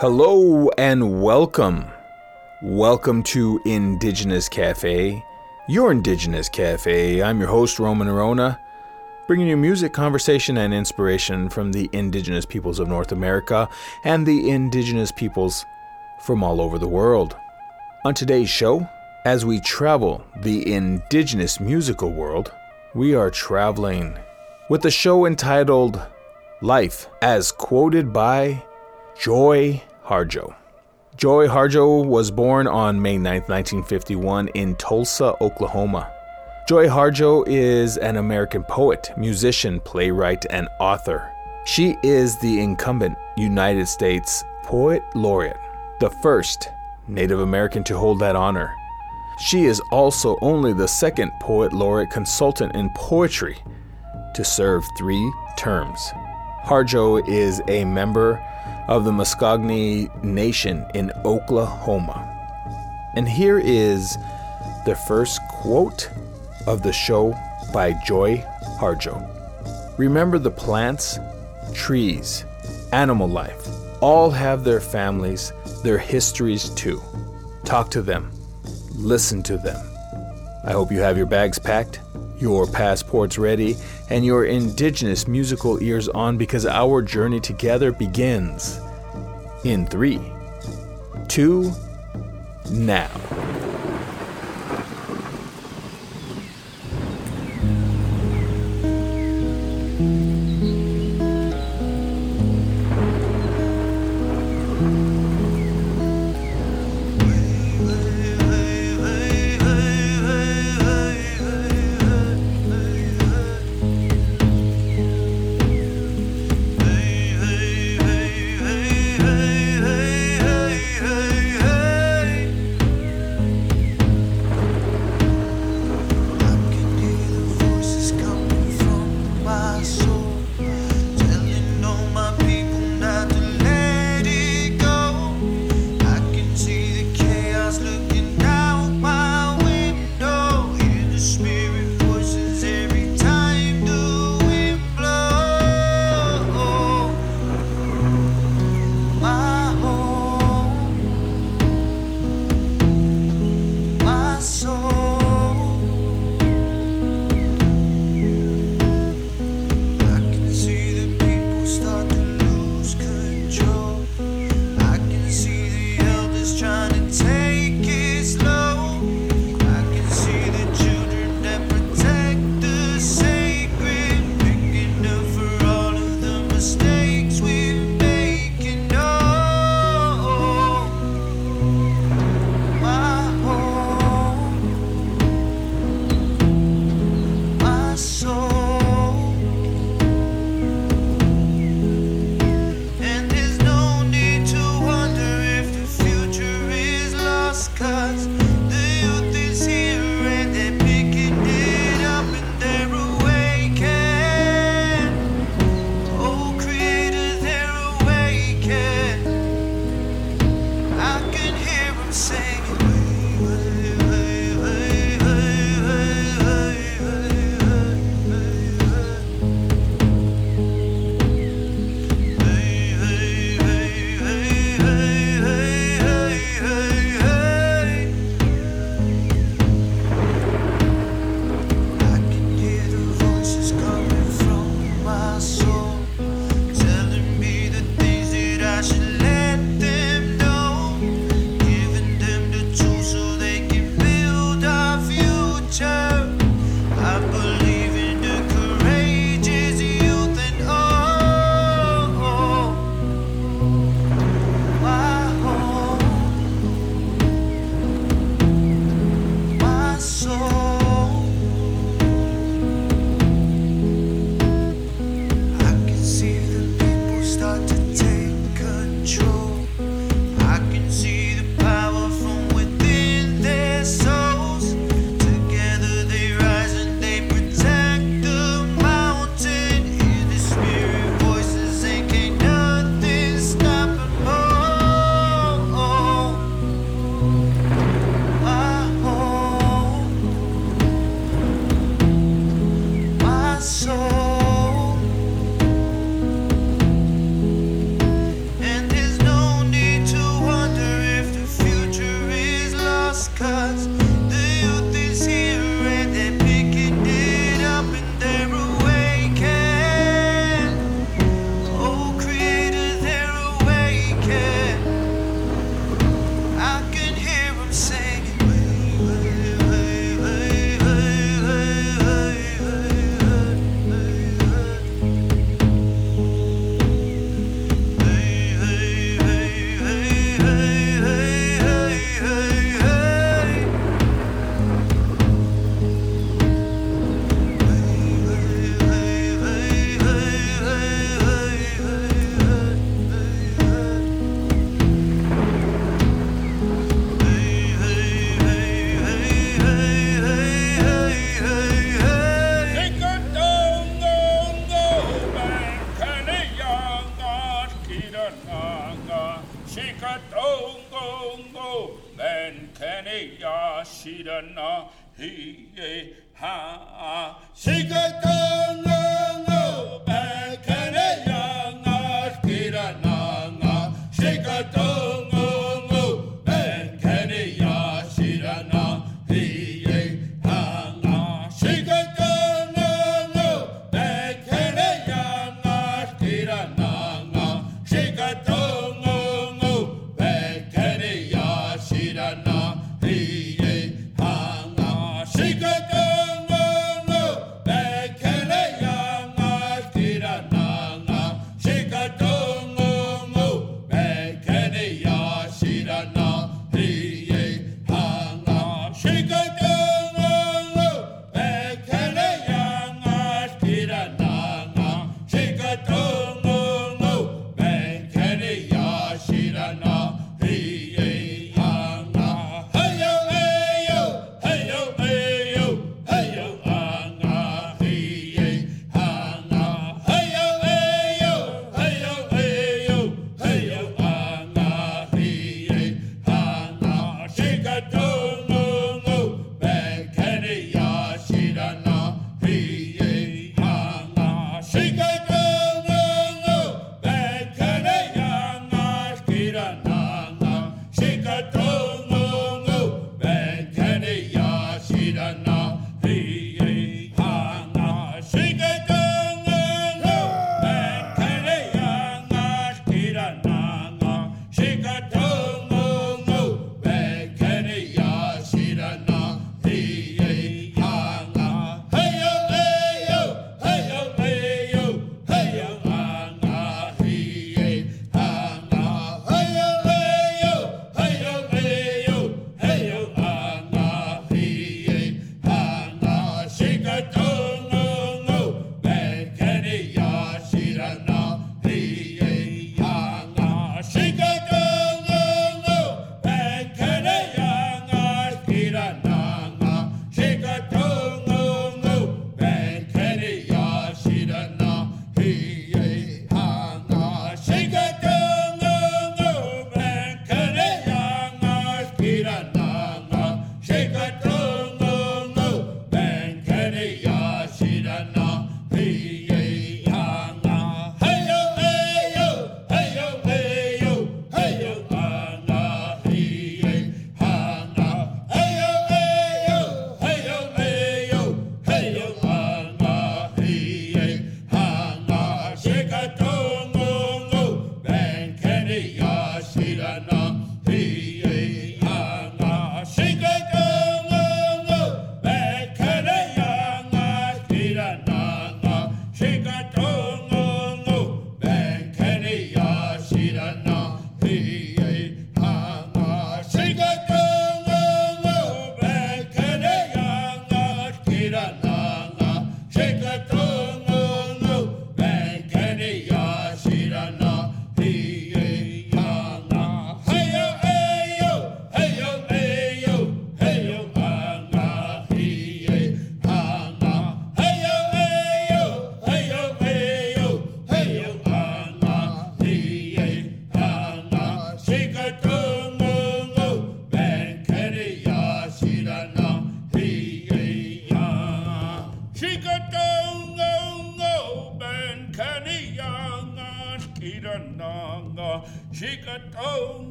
Hello and welcome. Welcome to Indigenous Cafe, your Indigenous Cafe. I'm your host, Roman Orona, bringing you music, conversation, and inspiration from the Indigenous peoples of North America and the Indigenous peoples from all over the world. On today's show, as we travel the Indigenous musical world, we are traveling with a show entitled Life, as quoted by Joy Harjo. Joy Harjo was born on May 9, 1951, in Tulsa, Oklahoma. Joy Harjo is an American poet, musician, playwright, and author. She is the incumbent United States Poet Laureate, the first Native American to hold that honor. She is also only the second Poet Laureate consultant in poetry to serve three terms. Harjo is a member of the Muscogee Nation in Oklahoma. And here is the first quote of the show by Joy Harjo. Remember the plants, trees, animal life, all have their families, their histories too. Talk to them, listen to them. I hope you have your bags packed, your passports ready, and your indigenous musical ears on because our journey together begins in three, two, now.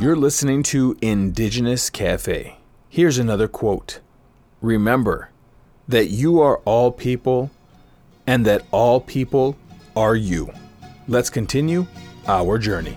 You're listening to Indigenous Cafe. Here's another quote Remember that you are all people and that all people are you. Let's continue our journey.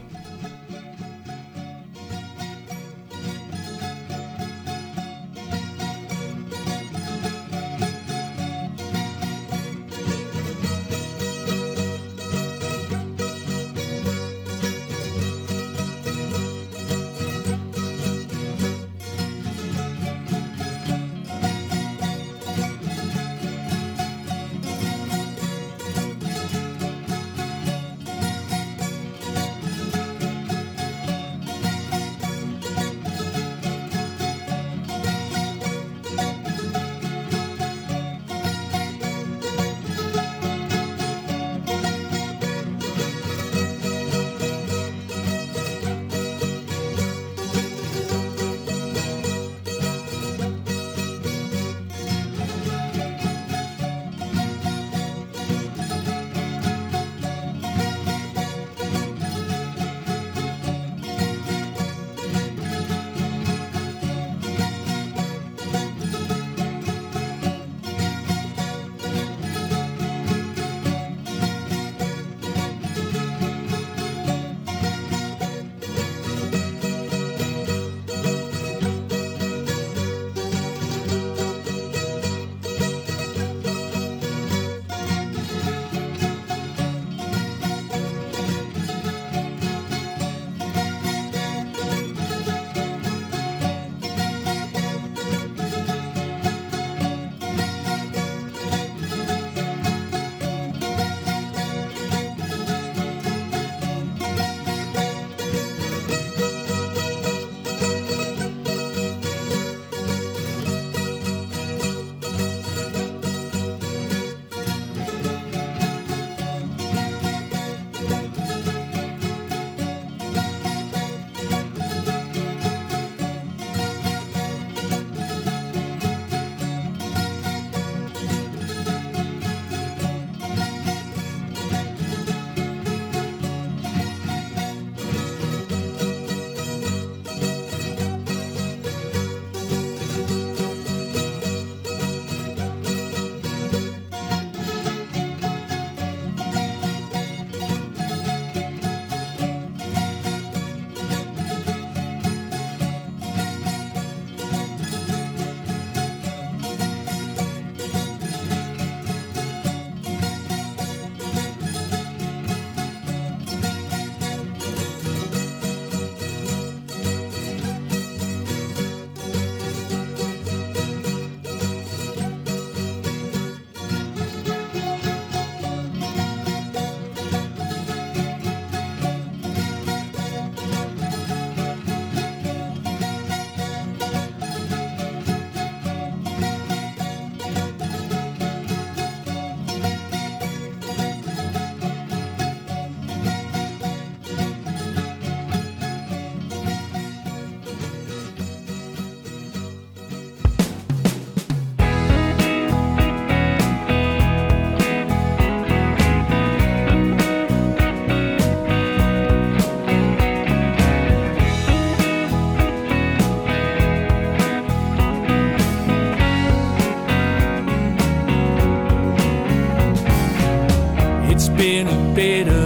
In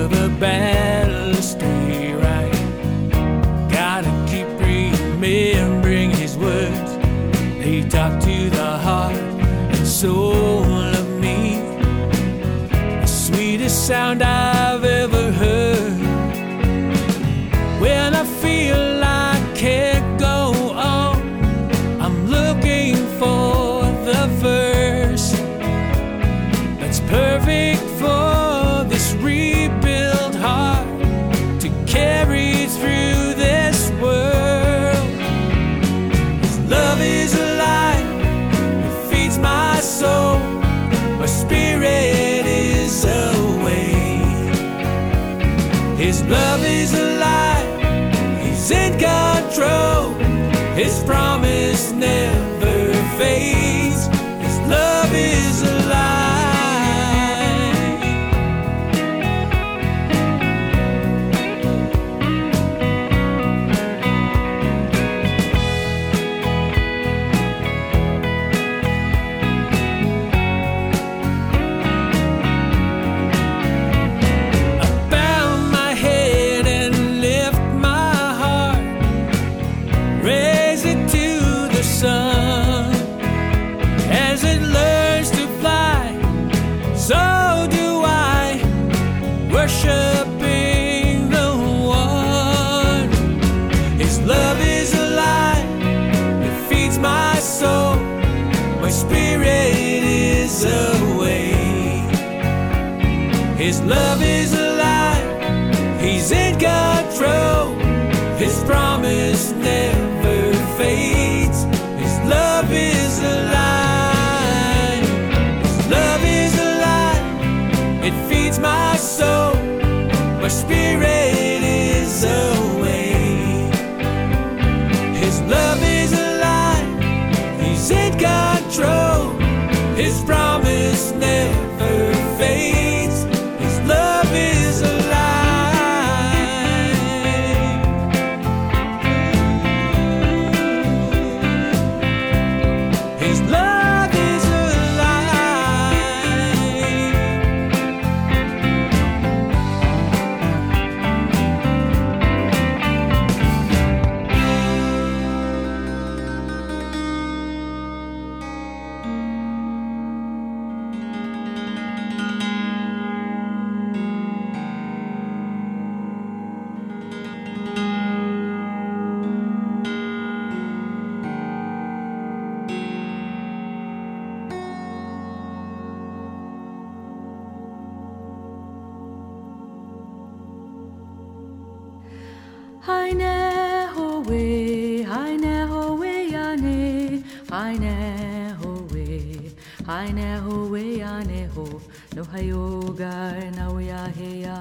howe, haine howe yane ho, no hayoga na we ya heya.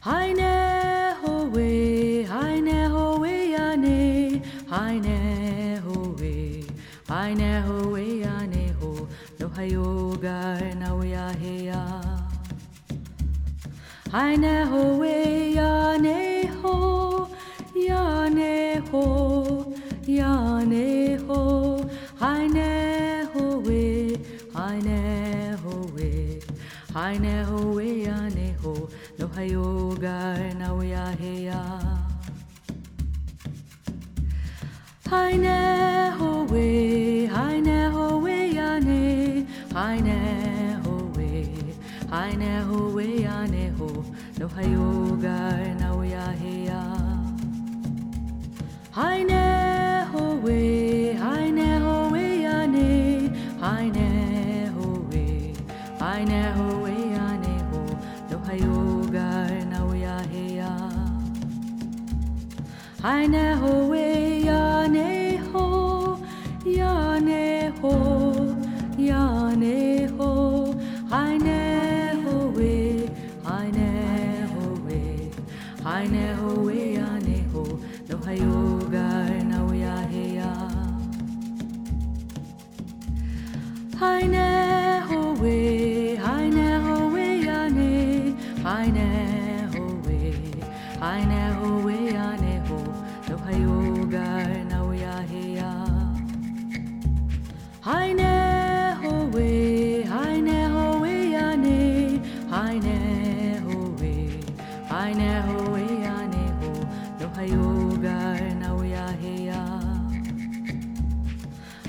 Haine howe, haine howe yane, haine howe, haine howe yane ho, we ane ho, no hayoga na ya heya. Haine ho we yane ho, yane ho, yane ho. Haine ho haine ho we yane ho. No hayoga na we ya he ya. Haine ho we, haine ho we yane, haine ho we, haine ho we yane ho, no hayoga na we ya he ya. Haine ho we, haine ho we yane, haine ho we, haine ho Haine ho yane ho, yane ho, yane ho. Ho we, haine ho we, haine ho we yane ho. No hayoga na we ya he ya. Haine ho we, haine ho we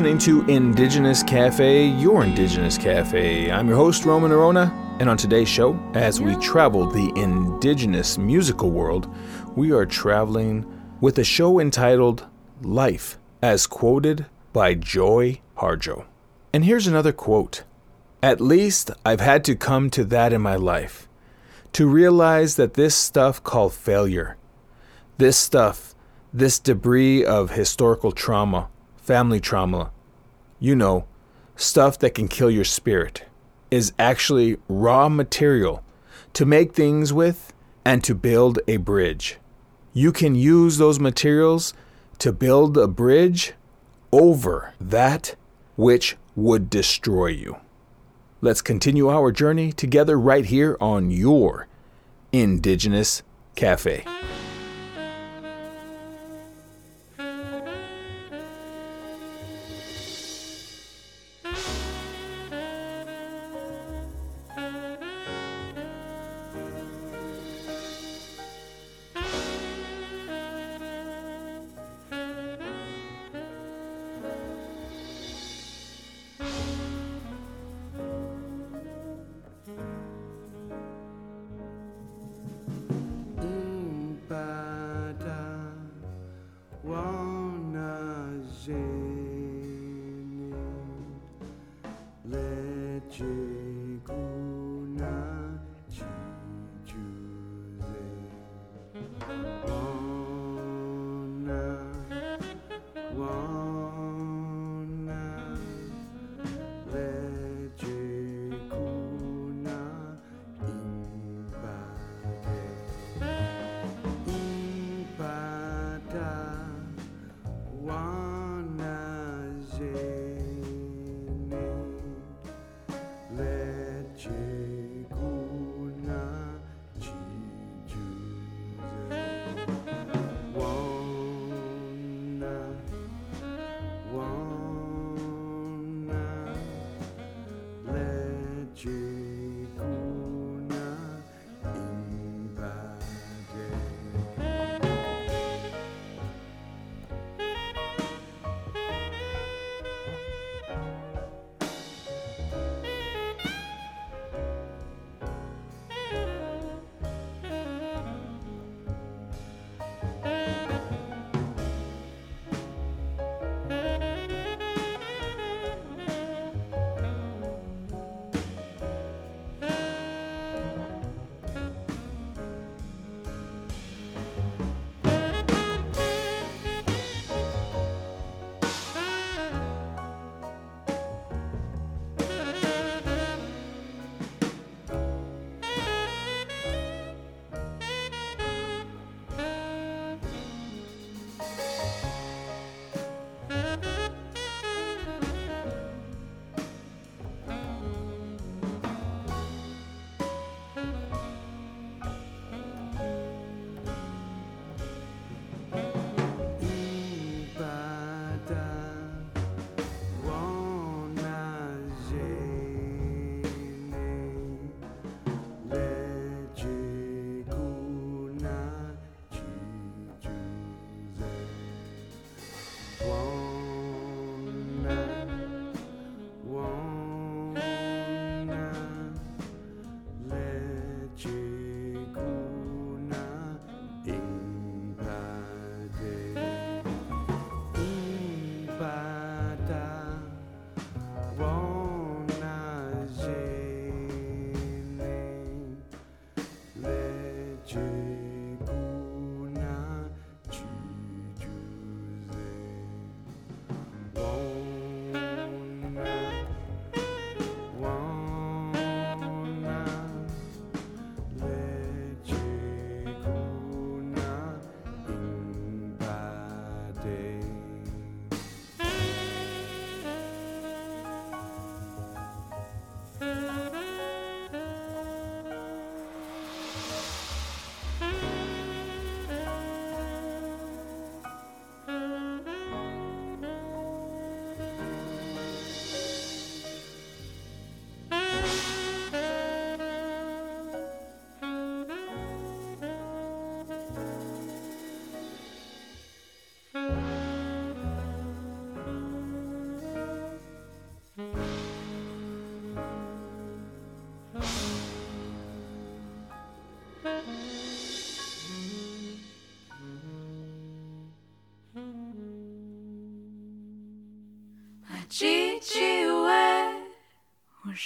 listening to Indigenous Cafe, your Indigenous Cafe. I'm your host, Roman Orona, and on today's show, as we travel the Indigenous musical world, we are traveling with a show entitled Life, as quoted by Joy Harjo. And here's another quote At least I've had to come to that in my life, to realize that this stuff called failure, this stuff, this debris of historical trauma, family trauma, you know, stuff that can kill your spirit, is actually raw material to make things with and to build a bridge. You can use those materials to build a bridge over that which would destroy you. Let's continue our journey together right here on your Indigenous Cafe. Leche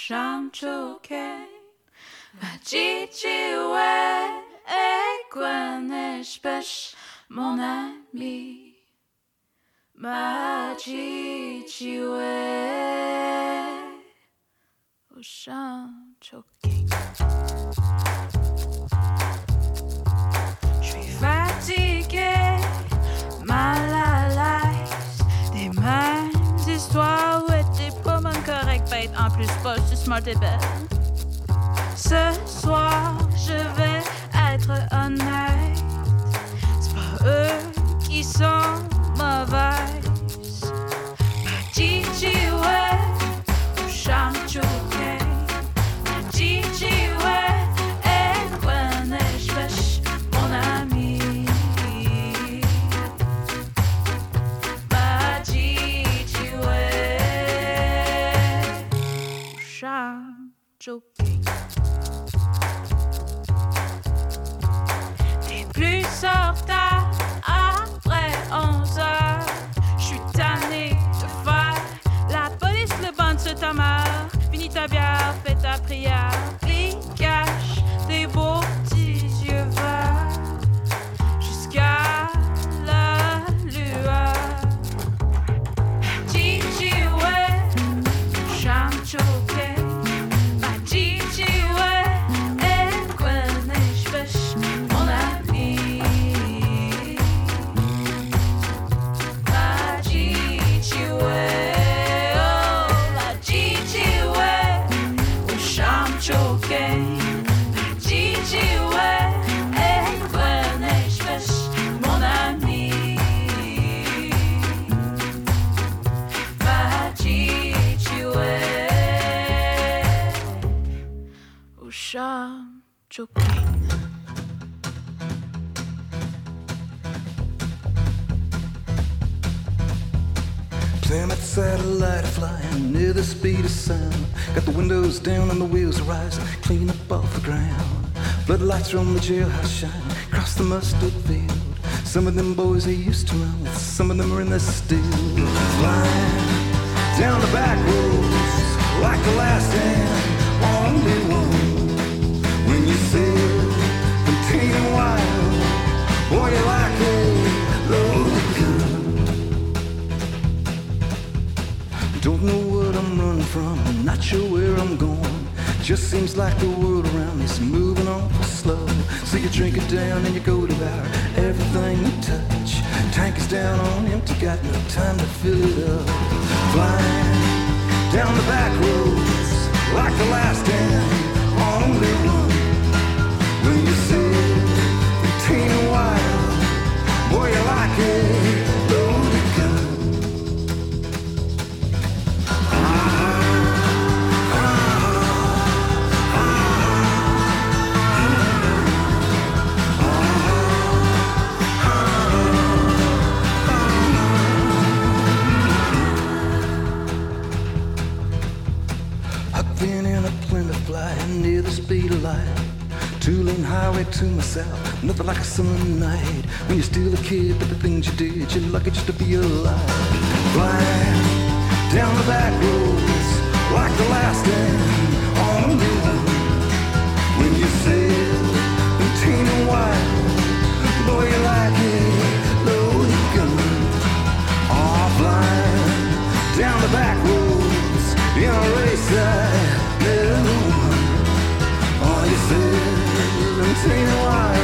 Ushamchoke, Machichiwe, Equanishpesh, mon ami. Machichiwe, Ushamchoke. Je Ce soir, je vais être honnête. C'est pas eux qui sont mauvaises Shamchoke. Plymouth satellite flying near the speed of sound. Got the windows down and the wheels rising, clean up off the ground. Floodlights from the jailhouse shine across the mustard field. Some of them boys they used to run with, some of them are in the still. Flying down the back roads like the last and only one. Don't know what I'm running from, not sure where I'm going. Just seems like the world around me's moving awful slow. So you drink it down and you go to devour everything you touch. Tank is down on empty, got no time to fill it up. Flying down the back roads like the last and only one. Boy, you like it near the speed of light. Highway to myself, nothing like a summer night. When you're still a kid, but the things you did, you're lucky just to be alive. Flying down the back roads like the last and only one. When you sail in teen and wild, boy, you like it, loaded gun. All flying down the back roads in a race I never won. All you said and teen and wild,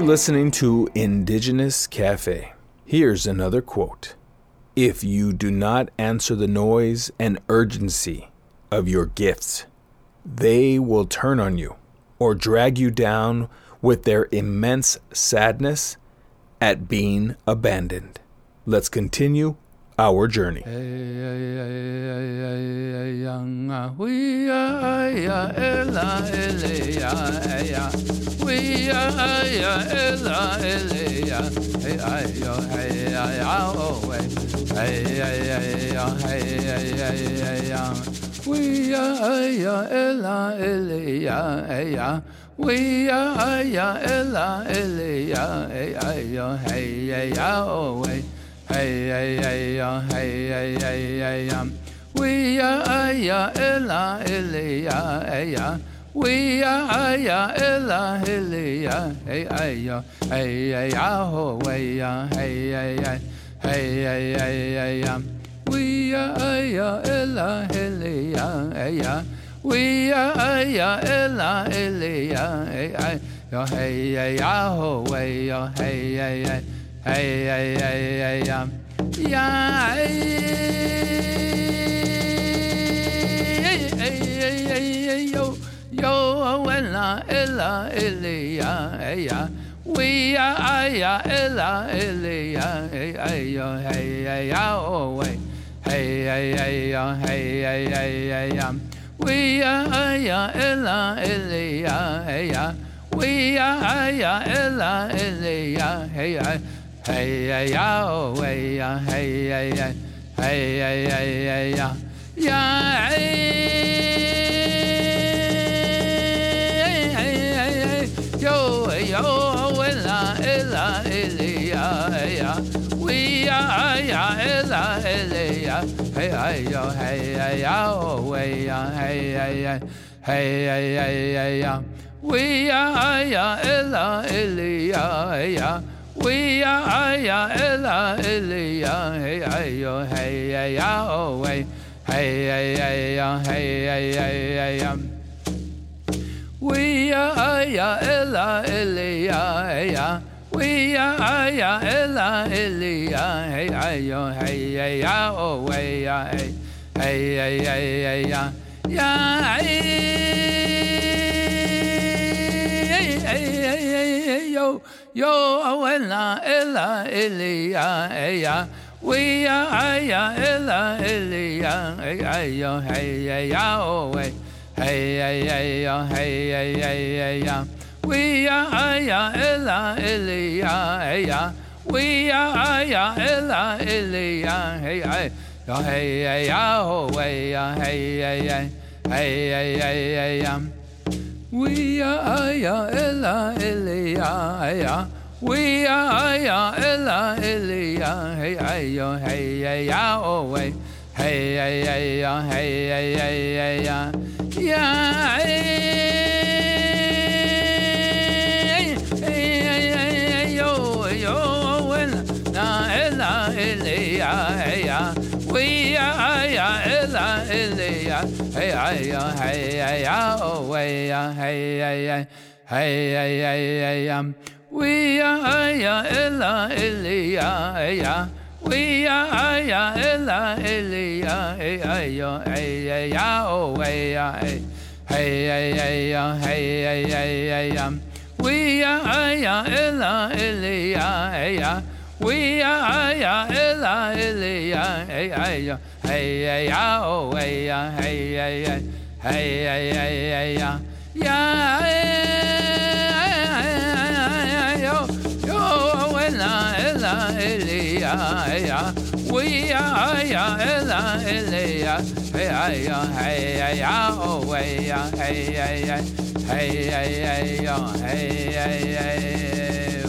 You're listening to Indigenous Cafe. Here's another quote If you do not answer the noise and urgency of your gifts, they will turn on you or drag you down with their immense sadness at being abandoned. Let's continue our journey. We are ya ella elia we are ya hey ya ya oh hey hey hey ya hey hey ya we are ya ella elia hey ya we ya ella elia hey hey ya hey oh hey ya hey hey hey hey ya we are ya ella elia hey we are ya ella elia hey hey ya hey ya ho way ya hey hey hey hey hey ya ya yo yo ella ella elia hey ya we are ya ella elia hey hey ya hey ya oh way hey hey hey ya hey hey hey ya we are ya ella elia hey ya we are ya ella elia hey hey hey oh hey ya hey hey hey hey hey ya ya yo yo ella ella elia hey ya we are ya ella elia hey hey yo hey hey oh hey hey hey hey hey hey hey we are ya ella hey ya we are ya ella elia hey hey yo hey hey ya oh hey hey hey ya hey hey hey hey ya we are ya ella elia hey we are ya ella elia hey hey yo hey hey ya oh hey hey hey hey hey ya ya hey hey hey hey yo yo oh, ella ella elia hey ya oh, we are ya ella elia. Hey hey yo hey. Hey ya oh hey hey ya we are ya ella elia hey ya we are ya ella elia. Hey hey. Yo hey hey ya oh way ya hey hey hey hey hey hey hey ya we are ya ella elia ya we are ya ella elia hey oh, hey yo hey hey ya oh way hey hey hey yo hey hey hey hey ya ya hey hey hey yo yo when na ella. Elia hey hey hey ya hey hey ya oh ya hey hey hey hey hey hey hey ya we are ya ella elia hey ya we are ya ella elia hey yo hey hey ya oh ya hey hey ya hey hey hey hey ya we are ya ella elia hey ya we are ya ella elia hey hey hey hey oh way ya hey hey hey hey hey hey hey ya ya yo yo ella ella elia hey we are ya ella elia hey hey hey hey oh way ya hey hey hey hey hey hey hey hey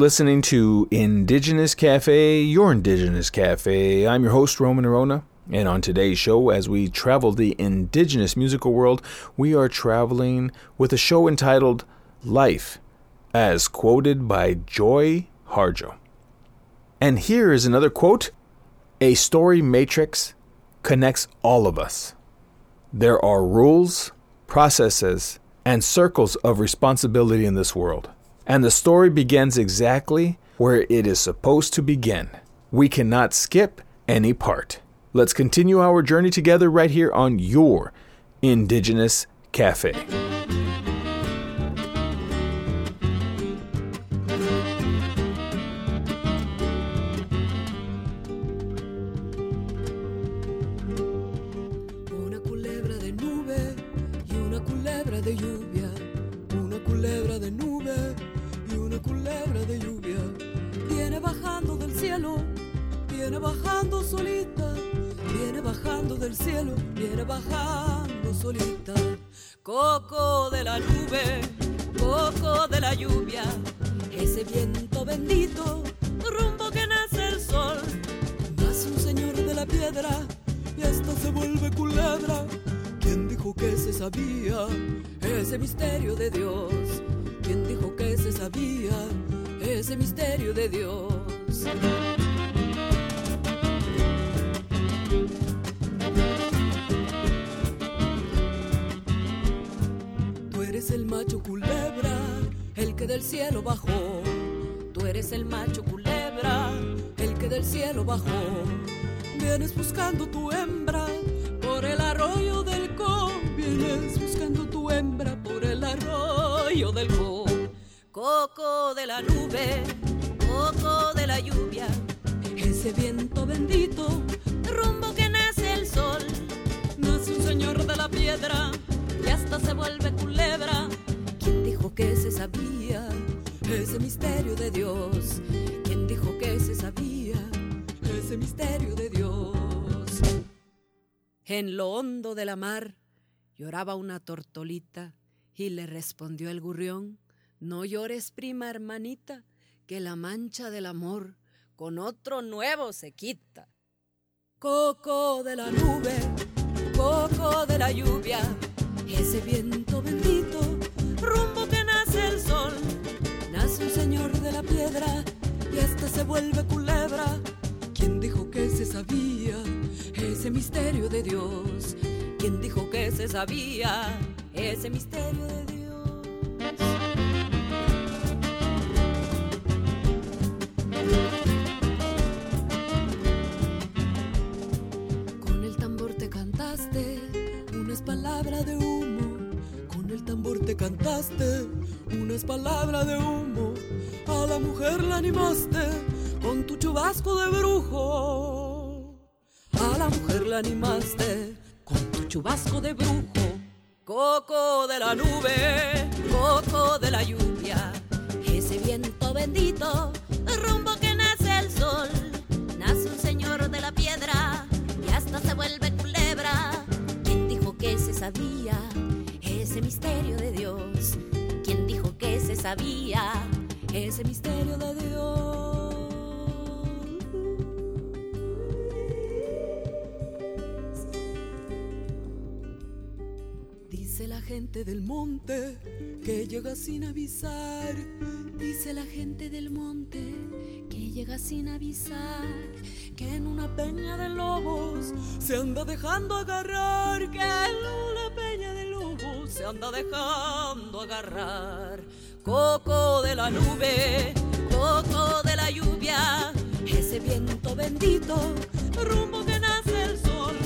listening to Indigenous Cafe, your Indigenous Cafe. I'm your host, Roman Orona. And on today's show, as we travel the indigenous musical world, we are traveling with a show entitled Life, as quoted by Joy Harjo. And here is another quote A story matrix connects all of us. There are rules, processes, and circles of responsibility in this world. And the story begins exactly where it is supposed to begin. We cannot skip any part. Let's continue our journey together right here on your Indigenous Cafe. La nube, coco de la lluvia. Ese viento bendito, rumbo que nace el sol. Nace un señor de la piedra y hasta se vuelve culebra. ¿Quién dijo que se sabía ese misterio de Dios? ¿Quién dijo que se sabía ese misterio de Dios? Del cielo bajó. Tú eres el macho culebra, el que del cielo bajó. Vienes buscando tu hembra por el arroyo del Co. Vienes buscando tu hembra por el arroyo del Co. Coco de la nube, coco de la lluvia. Ese viento bendito, rumbo que nace el sol. Nace un señor de la piedra y hasta se vuelve culebra. ¿Quién dijo que se sabía ese misterio de Dios? ¿Quién dijo que se sabía ese misterio de Dios? En lo hondo de la mar lloraba una tortolita y le respondió el gurrión, no llores prima hermanita, que la mancha del amor con otro nuevo se quita. Coco de la nube, coco de la lluvia, ese viento bendito, nace el sol. Nace un señor de la piedra y hasta se vuelve culebra. ¿Quién dijo que se sabía ese misterio de Dios? ¿Quién dijo que se sabía ese misterio de Dios? Tambor te cantaste unas palabras de humo. A la mujer la animaste con tu chubasco de brujo. A la mujer la animaste con tu chubasco de brujo. Coco de la nube, coco de la lluvia. Ese viento bendito, rumbo que nace el sol. Nace un señor de la piedra y hasta se vuelve culebra. ¿Quién dijo que se sabía misterio de Dios? ¿Quién dijo que se sabía ese misterio de Dios? Dice la gente del monte que llega sin avisar. Dice la gente del monte que llega sin avisar. Que en una peña de lobos se anda dejando agarrar. Que en una peña de se anda dejando agarrar. Coco de la nube, coco de la lluvia. Ese viento bendito, rumbo que nace el sol.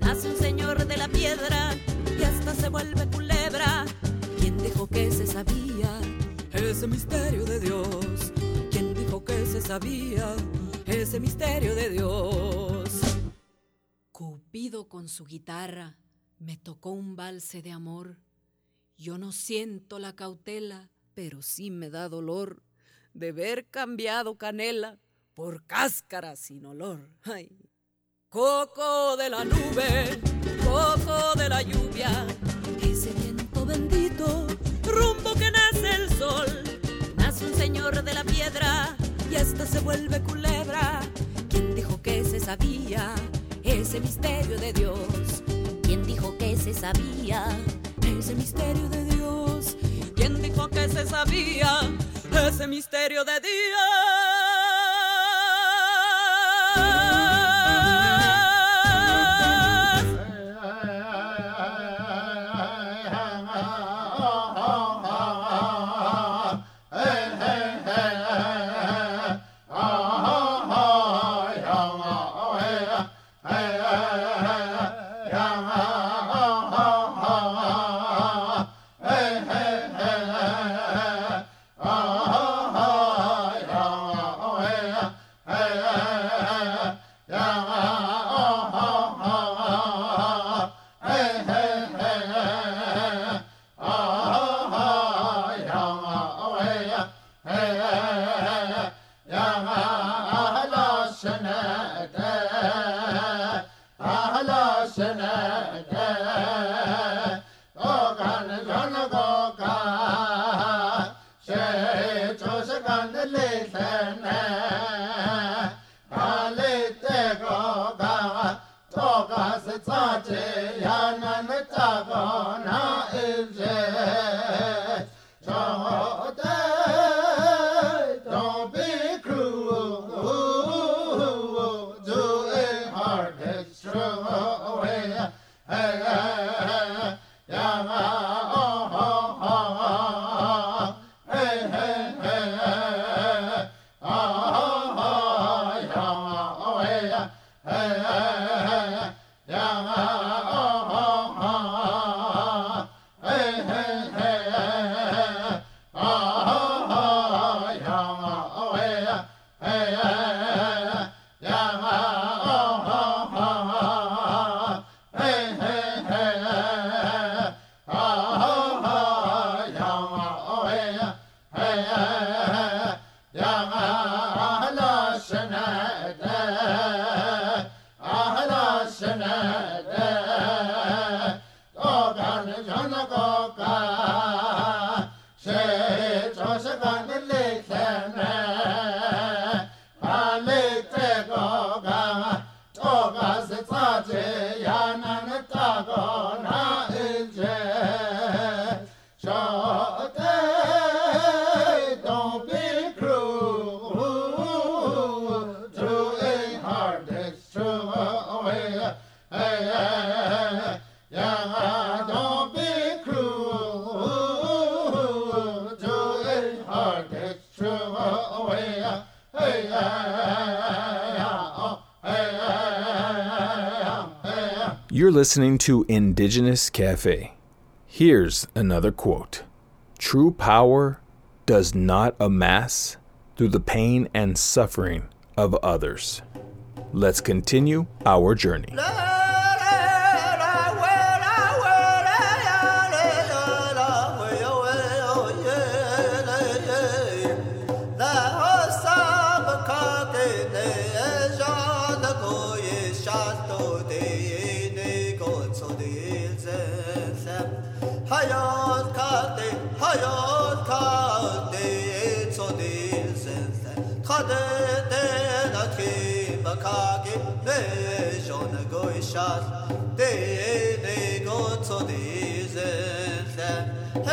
Nace un señor de la piedra y hasta se vuelve culebra. ¿Quién dijo que se sabía ese misterio de Dios? ¿Quién dijo que se sabía ese misterio de Dios? Cupido con su guitarra me tocó un balse de amor. Yo no siento la cautela, pero sí me da dolor de ver cambiado canela por cáscara sin olor. Ay. Coco de la nube, coco de la lluvia, ese viento bendito, rumbo que nace el sol. Nace un señor de la piedra y este se vuelve culebra. ¿Quién dijo que se sabía ese misterio de Dios? se sabía ese misterio de Dios? ¿Quién dijo que se sabía ese misterio de Dios? listening to Indigenous Cafe. Here's another quote True power does not amass through the pain and suffering of others. Let's continue our journey.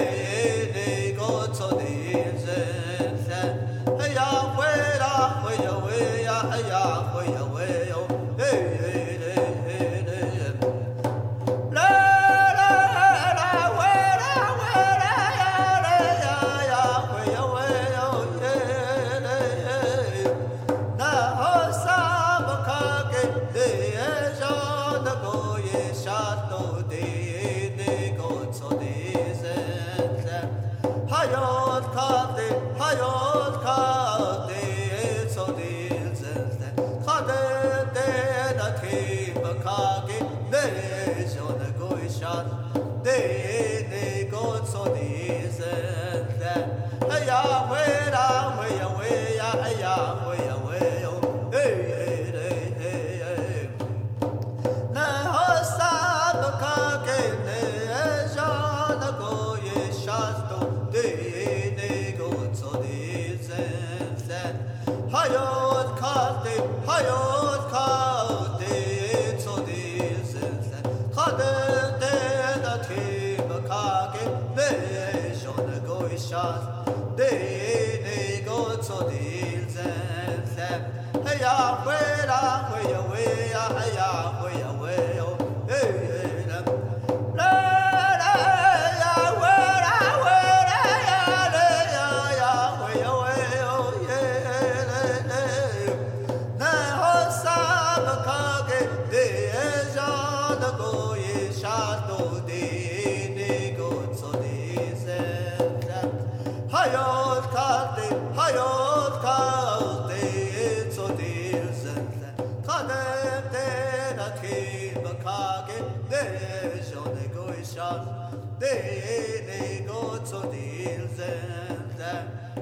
ei, ei. deedar unka hota 会有。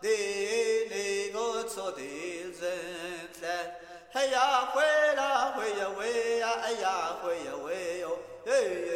地我错的人在，哎呀，回呀回呀喂呀，哎呀回呀喂哟，哎。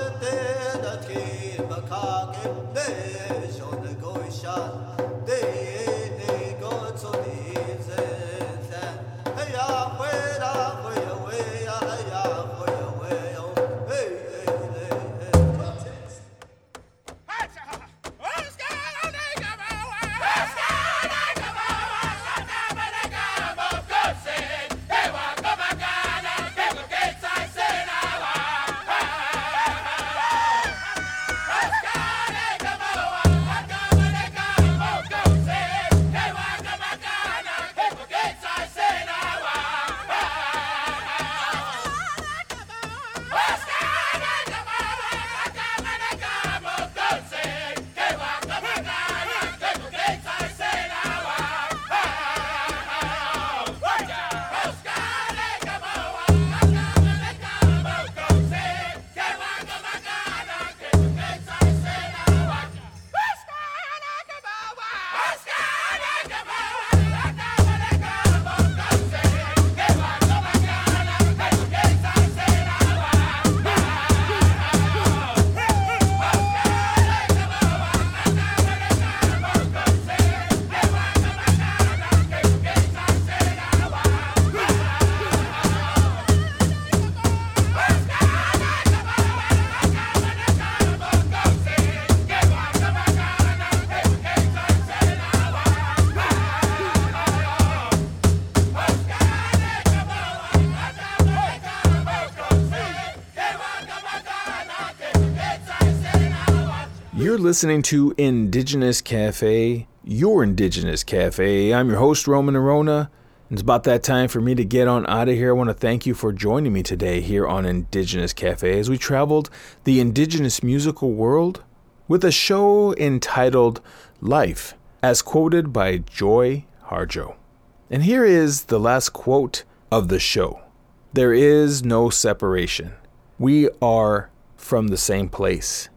Kha listening to Indigenous Cafe, your Indigenous Cafe. I'm your host, Roman Orona. It's about that time for me to get on out of here. I want to thank you for joining me today here on Indigenous Cafe as we traveled the Indigenous musical world with a show entitled Life, as quoted by Joy Harjo. And here is the last quote of the show There is no separation. We are from the same place.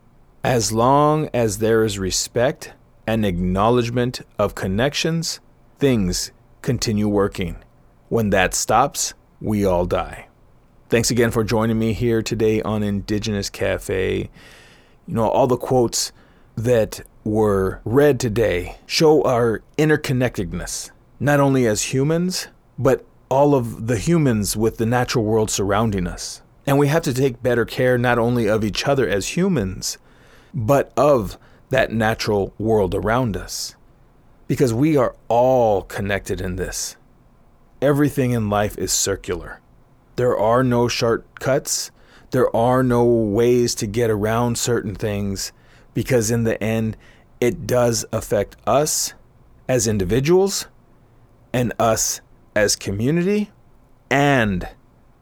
As long as there is respect and acknowledgement of connections, things continue working. When that stops, we all die. Thanks again for joining me here today on Indigenous Cafe. You know, all the quotes that were read today show our interconnectedness, not only as humans, but all of the humans with the natural world surrounding us. And we have to take better care not only of each other as humans, but of that natural world around us because we are all connected in this. Everything in life is circular. There are no shortcuts. There are no ways to get around certain things because, in the end, it does affect us as individuals and us as community and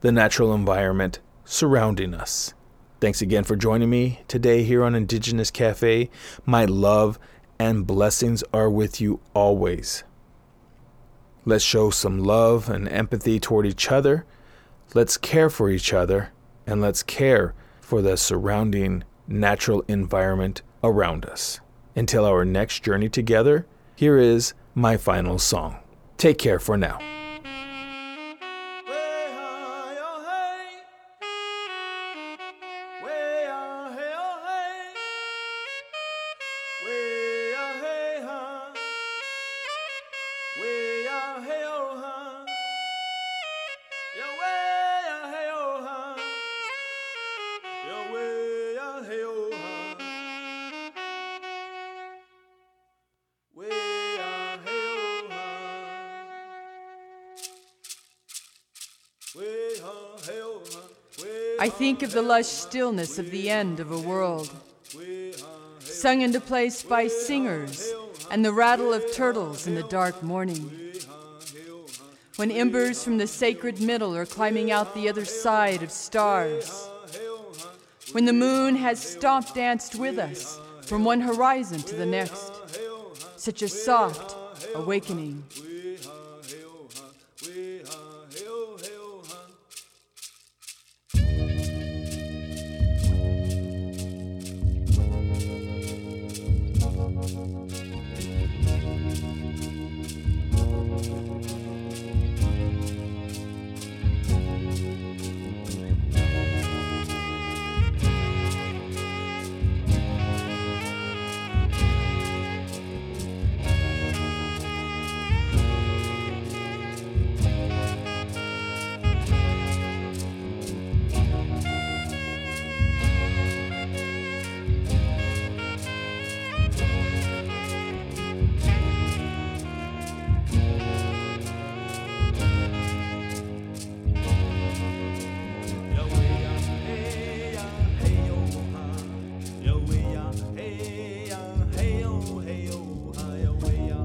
the natural environment surrounding us. Thanks again for joining me today here on Indigenous Cafe. My love and blessings are with you always. Let's show some love and empathy toward each other. Let's care for each other and let's care for the surrounding natural environment around us. Until our next journey together, here is my final song. Take care for now. Think of the lush stillness of the end of a world, sung into place by singers and the rattle of turtles in the dark morning. When embers from the sacred middle are climbing out the other side of stars. When the moon has stomp danced with us from one horizon to the next. Such a soft awakening.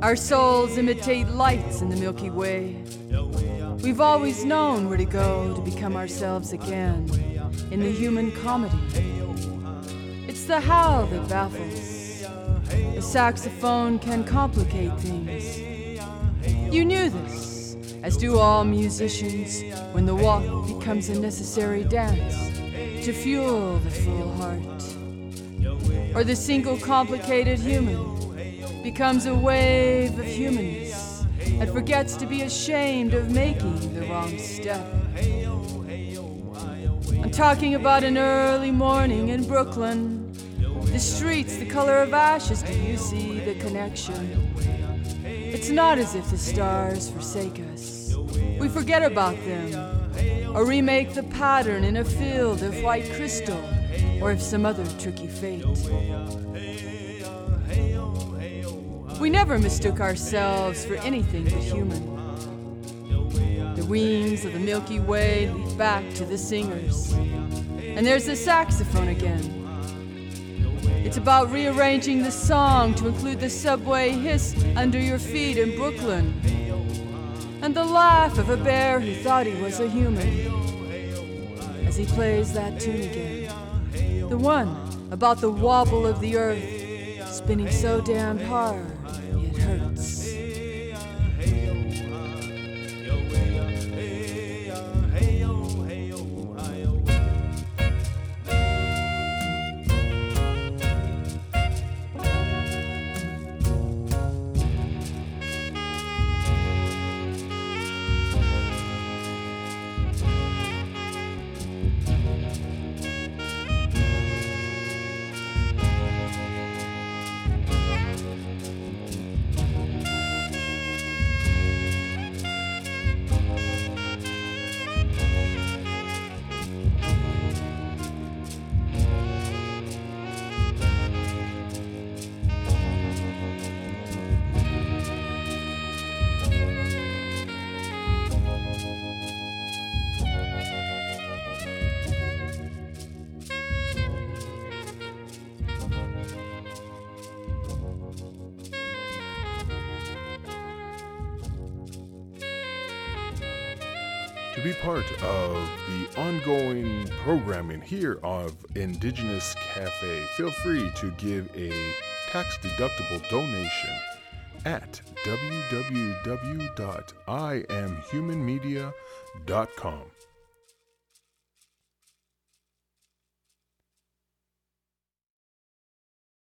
Our souls imitate lights in the Milky Way. We've always known where to go to become ourselves again in the human comedy. It's the how that baffles. The saxophone can complicate things. You knew this, as do all musicians, when the walk becomes a necessary dance to fuel the full heart. Or the single complicated human becomes a wave of humanness and forgets to be ashamed of making the wrong step. I'm talking about an early morning in Brooklyn. The streets, the color of ashes. Do you see the connection? It's not as if the stars forsake us. We forget about them or remake the pattern in a field of white crystal or of some other tricky fate. We never mistook ourselves for anything but human. The wings of the Milky Way lead back to the singers. And there's the saxophone again. It's about rearranging the song to include the subway hiss under your feet in Brooklyn and the laugh of a bear who thought he was a human as he plays that tune again. The one about the wobble of the earth spinning so damned hard programming here of Indigenous Cafe, feel free to give a tax deductible donation at www.imhumanmedia.com.